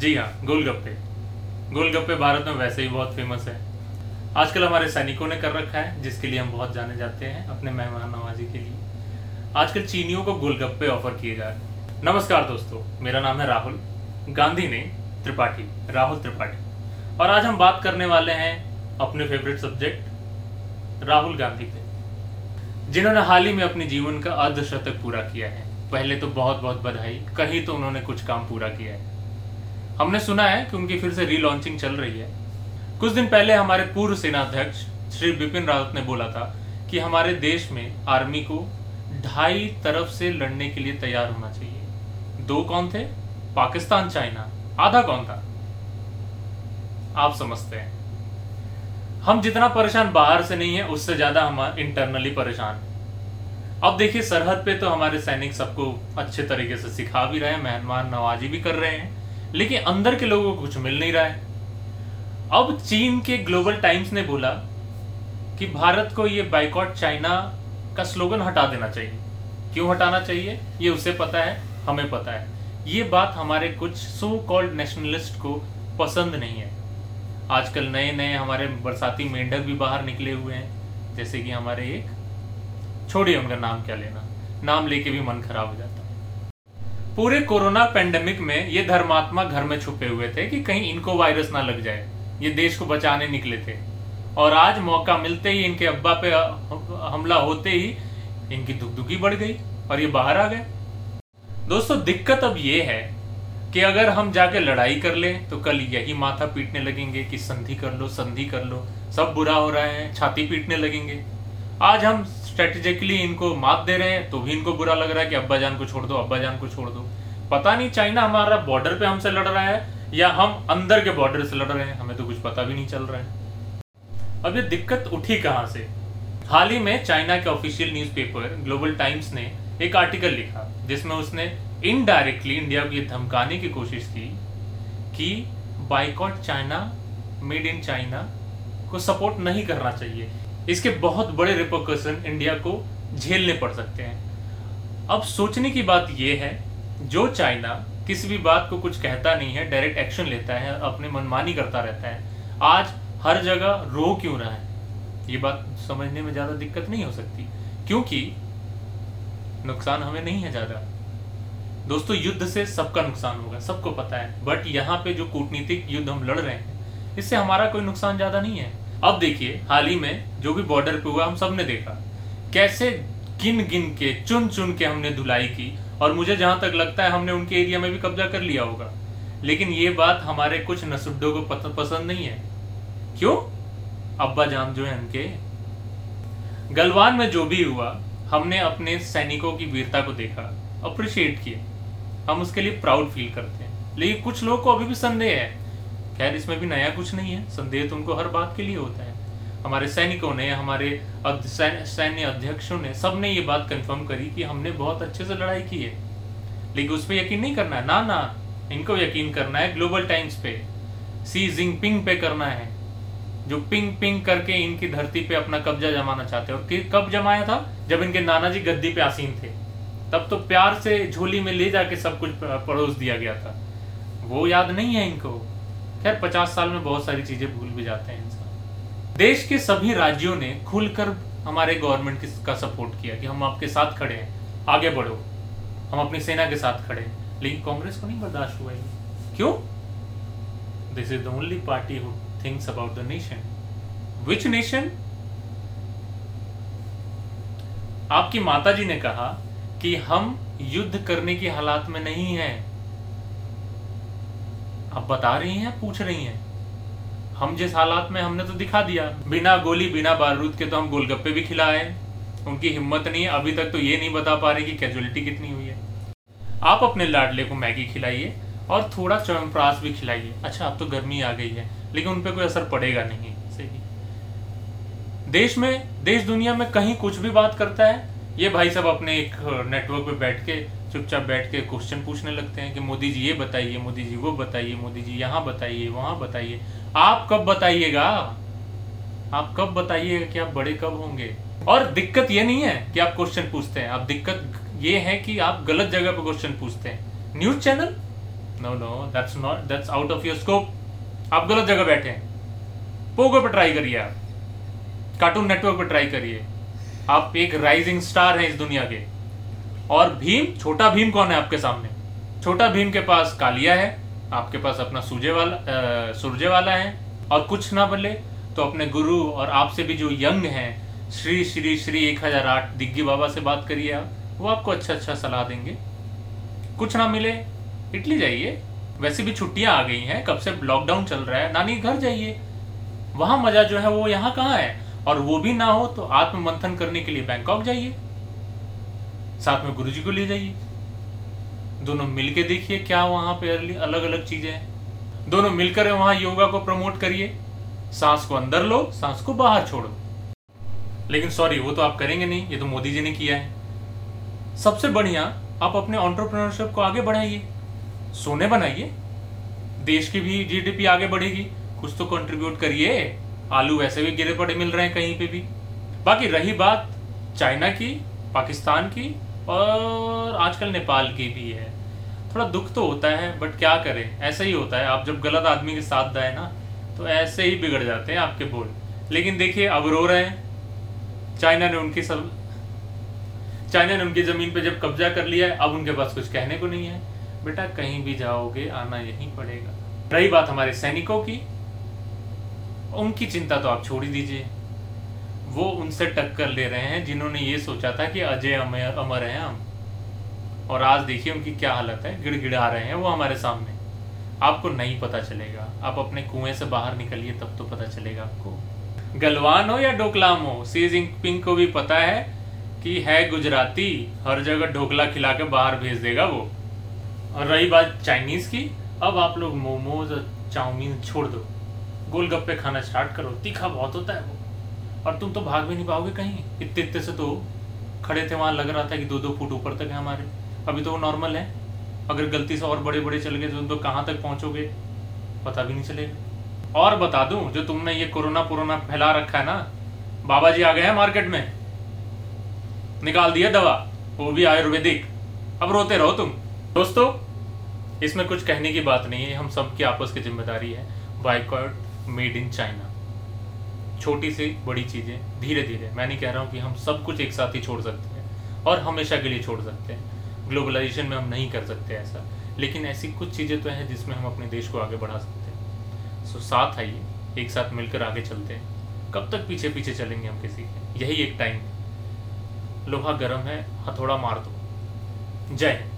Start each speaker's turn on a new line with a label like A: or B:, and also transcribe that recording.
A: जी हाँ गोलगप्पे। गोलगप्पे भारत में वैसे ही बहुत फ़ेमस है। आजकल हमारे सैनिकों ने कर रखा है, जिसके लिए हम बहुत जाने जाते हैं, अपने मेहमान नवाजी के लिए। आजकल चीनियों को गोलगप्पे ऑफ़र किए जा रहे हैं। नमस्कार दोस्तों, मेरा नाम है राहुल, गांधी ने त्रिपाठी, राहुल त्रिपाठी। और आज हम बात करने वाले हैं अपने फेवरेट सब्जेक्ट राहुल गांधी पे। जिन्होंने हाल ही में अपने जीवन का अर्धशतक पूरा किया है। पहले तो बहुत बहुत बधाई, कहीं तो उन्होंने कुछ काम पूरा किया है। हमने सुना है कि उनकी फिर से रीलॉन्चिंग चल रही है। कुछ दिन पहले हमारे पूर्व सेना अध्यक्ष श्री बिपिन रावत ने बोला था कि हमारे देश में आर्मी को ढाई तरफ़ से लड़ने के लिए तैयार होना चाहिए। दो कौन थे? पाकिस्तान, चाइना। आधा कौन था? आप समझते हैं। हम जितना परेशान बाहर से नहीं है, उससे ज़्यादा हम इंटरनली परेशान। अब देखिए सरहद पे तो हमारे सैनिक सबको अच्छे तरीके से सिखा भी रहे हैं मेहमान नवाजी भी कर रहे हैं। लेकिन अंदर के लोगों को कुछ मिल नहीं रहा है। अब चीन के ग्लोबल टाइम्स ने बोला कि भारत को ये बाइकॉट चाइना का स्लोगन हटा देना चाहिए। क्यों हटाना चाहिए? ये उसे पता है, हमें पता है। ये बात हमारे कुछ सो कॉल्ड नेशनलिस्ट को पसंद नहीं है। आजकल नए नए हमारे बरसाती मेंढक भी बाहर निकले हुए हैं, जैसे कि हमारे एक छोड़िए उनका नाम क्या लेना। नाम लेके भी मन खराब हो जाता पूरे कोरोना पेंडेमिक में ये धर्मात्मा घर में छुपे हुए थे कि कहीं इनको वायरस ना लग जाए। ये देश को बचाने निकले थे। और आज मौका मिलते ही इनके अब्बा पे हमला होते ही इनकी दुखदुखी बढ़ गई और ये बाहर आ गए। दोस्तों, दिक्कत अब ये है कि अगर हम जाके लड़ाई कर ले तो कल यही माथा पीटने लगेंगे कि संधि कर लो, संधि कर लो। सब बुरा हो रहा है, छाती पीटने लगेंगे। आज हम स्ट्रेटेजिकली इनको मात दे रहे हैं तो भी इनको बुरा लग रहा है कि अब्बा जान को छोड़ दो, अब्बा जान को छोड़ दो। पता नहीं चाइना हमारा बॉर्डर पे हमसे लड़ रहा है, या हम अंदर के बॉर्डर से लड़ रहे हैं, हमें तो कुछ पता भी नहीं चल रहा है। अब ये दिक्कत उठी कहाँ से? हाल ही में चाइना के ऑफिशियल न्यूज़पेपर ग्लोबल टाइम्स ने एक आर्टिकल लिखा, जिसमें उसने इनडायरेक्टली इंडिया को ये धमकाने की कोशिश की कि boycott China made in China को सपोर्ट नहीं करना चाहिए। इसके बहुत बड़े रिपोकशन इंडिया को झेलने पड़ सकते हैं। अब सोचने की बात यह है, जो चाइना किसी भी बात को कुछ कहता नहीं है डायरेक्ट एक्शन लेता है, अपने मनमानी करता रहता है। आज हर जगह रो क्यों रहा है? ये बात समझने में ज़्यादा दिक्कत नहीं हो सकती, क्योंकि नुकसान हमें नहीं है ज़्यादा। दोस्तों, युद्ध से सबका नुकसान होगा, सबको पता है बट यहाँ पे जो कूटनीतिक युद्ध हम लड़ रहे हैं, इससे हमारा कोई नुकसान ज़्यादा नहीं है। अब देखिए, हाल ही में जो भी बॉर्डर पे हुआ, हम सबने देखा। कैसे गिन गिन के, चुन चुन के हमने धुलाई की, और मुझे जहाँ तक लगता है हमने उनके एरिया में भी कब्जा कर लिया होगा। लेकिन ये बात हमारे कुछ नसुड्डों को पसंद नहीं है। क्यों? अब्बा जान जो है उनके। गलवान में जो भी हुआ, हमने अपने सैनिकों की वीरता को देखा अप्रिशिएट किया। हम उसके लिए प्राउड फील करते हैं। लेकिन कुछ लोग को अभी भी संदेह है। खैर, इसमें भी नया कुछ नहीं है। संदेह तो उनको हर बात के लिए होता है। हमारे सैनिकों ने, हमारे सैन्य अध्यक्षों ने सबने ये बात कंफर्म करी कि हमने बहुत अच्छे से लड़ाई की है। लेकिन उस पर यकीन नहीं करना है। ना ना, इनको यकीन करना है ग्लोबल टाइम्स पे। सी जिंगपिंग पे करना है। जो पिंग पिंग करके इनकी धरती पे अपना कब्जा जमाना चाहते और कब जमाया था? जब इनके नाना जी गद्दी पे आसीन थे। तब तो प्यार से झोली में ले जाके सब कुछ परोस दिया गया था। वो याद नहीं है इनको। खैर, पचास साल में बहुत सारी चीज़ें भूल भी जाते हैं इंसान। देश के सभी राज्यों ने खुलकर हमारे गवर्नमेंट का सपोर्ट किया कि हम आपके साथ खड़े हैं, आगे बढ़ो। हम अपनी सेना के साथ खड़े हैं। लेकिन कांग्रेस को नहीं बर्दाश्त हुआ है क्यों? This is the only party who thinks about the nation which nation आपकी माता जी ने कहा कि हम युद्ध करने की हालात में नहीं हैं। आप बता रही हैं पूछ रही हैं? हम जिस हालात में हमने तो दिखा दिया, बिना गोली, बिना बारूद के तो हम गोलगप्पे भी खिलाए उनकी हिम्मत नहीं है अभी तक तो ये नहीं बता पा रहे कि कैजुअलिटी कितनी हुई है। आप अपने लाडले को मैगी खिलाइए और थोड़ा चवनप्राश भी खिलाइए। अच्छा अब तो गर्मी आ गई है, लेकिन उन पर कोई असर पड़ेगा नहीं। सही। देश में, देश दुनिया में कहीं कुछ भी बात करता है, ये भाई सब अपने एक नेटवर्क पे बैठ के चुपचाप बैठ के क्वेश्चन पूछने लगते हैं कि मोदी जी ये बताइए मोदी जी वो बताइए मोदी जी यहाँ बताइए, वहाँ बताइए। आप कब बताइएगा? आप कब बताइएगा कि आप बड़े कब होंगे? और दिक्कत ये नहीं है कि आप क्वेश्चन पूछते हैं। आप दिक्कत ये है कि आप गलत जगह पर क्वेश्चन पूछते हैं। News channel no no that's not that's out of your scope आप गलत जगह बैठे हैं। पोगो पर ट्राई करिए आप। कार्टून नेटवर्क पर ट्राई करिए। आप एक राइजिंग स्टार हैं इस दुनिया के। और भीम, छोटा भीम कौन है आपके सामने? छोटा भीम के पास कालिया है, आपके पास अपना सूजे वाला सूरजे वाला है, और कुछ ना बोले तो अपने गुरु और आपसे भी जो यंग हैं, श्री श्री श्री एक हज़ार आठ दिग्गी बाबा से बात करिए आप, वो आपको अच्छा अच्छा सलाह देंगे। कुछ ना मिले, इटली जाइए। वैसे भी छुट्टियाँ आ गई हैं, कब से लॉकडाउन चल रहा है, नानी घर जाइए। वहाँ मज़ा जो है वो यहाँ कहाँ है? और वो भी ना हो तो आत्म मंथन करने के लिए बैंकॉक जाइए। साथ में गुरुजी को ले जाइए। दोनों मिलके देखिए क्या वहाँ पे अलग अलग चीज़ें हैं। दोनों मिलकर वहाँ योगा को प्रमोट करिए। सांस को अंदर लो, सांस को बाहर छोड़ो। लेकिन सॉरी वो तो आप करेंगे नहीं, ये तो मोदी जी ने किया है। सबसे बढ़िया, आप अपने ऑन्टरप्रनरशिप को आगे बढ़ाइए। सोने बनाइए। देश की भी जीडीपी आगे बढ़ेगी। कुछ तो कंट्रीब्यूट करिए। आलू वैसे भी गिरे पड़े, मिल रहे हैं कहीं पे भी। बाकी रही बात चाइना की, पाकिस्तान की और आजकल नेपाल की भी है। थोड़ा दुख तो होता है बट क्या करें? ऐसा ही होता है। आप जब गलत आदमी के साथ दाए ना तो ऐसे ही बिगड़ जाते हैं आपके बोल। लेकिन देखिए अब रो रहे हैं। चाइना ने उनकी सब, चाइना ने उनकी ज़मीन पे जब कब्जा कर लिया है, अब उनके पास कुछ कहने को नहीं है। बेटा, कहीं भी जाओगे, आना यहीं पड़ेगा। रही बात हमारे सैनिकों की, उनकी चिंता तो आप छोड़ ही दीजिए। वो उनसे टक्कर ले रहे हैं, जिन्होंने ये सोचा था कि अजय अमर हैं हम। और आज देखिए उनकी क्या हालत है, गिड़गिड़ा रहे हैं वो हमारे सामने। आपको नहीं पता चलेगा। आप अपने कुएँ से बाहर निकलिए, तब तो पता चलेगा आपको। गलवान हो या डोकलाम हो सी जिनपिंग को भी पता है कि है गुजराती, हर जगह ढोकला खिला के बाहर भेज देगा वो। और रही बात चाइनीज़ की, अब आप लोग मोमोज और चाउमीन छोड़ दो। गोलगप्पे खाना स्टार्ट करो, तीखा बहुत होता है वो। और तुम तो भाग भी नहीं पाओगे कहीं। इतने इतने से तो खड़े थे, वहाँ लग रहा था कि दो दो फुट ऊपर तक है हमारे। अभी तो वो नॉर्मल है। अगर गलती से और बड़े बड़े चल गए तो तुम तो कहाँ तक पहुँचोगे? पता भी नहीं चलेगा। और बता दूँ, जो तुमने ये कोरोना पुरोना फैला रखा है ना बाबा जी आ गए हैं मार्केट में। निकाल दिया दवा। वो भी आयुर्वेदिक। अब रोते रहो तुम। दोस्तों, इसमें कुछ कहने की बात नहीं है। हम सबकी आपस की ज़िम्मेदारी है। बाइकआउट मेड इन चाइना छोटी सी बड़ी चीज़ें धीरे धीरे। मैं नहीं कह रहा हूँ कि हम सब कुछ एक साथ ही छोड़ सकते हैं और हमेशा के लिए छोड़ सकते हैं। ग्लोबलाइजेशन में हम नहीं कर सकते ऐसा। लेकिन ऐसी कुछ चीज़ें तो हैं जिसमें हम अपने देश को आगे बढ़ा सकते हैं। सो साथ आइए, एक साथ मिलकर आगे चलते हैं। कब तक पीछे पीछे चलेंगे हम किसी के? यही एक टाइम लोहा गर्म है, हथौड़ा मार दो। जय हिंद।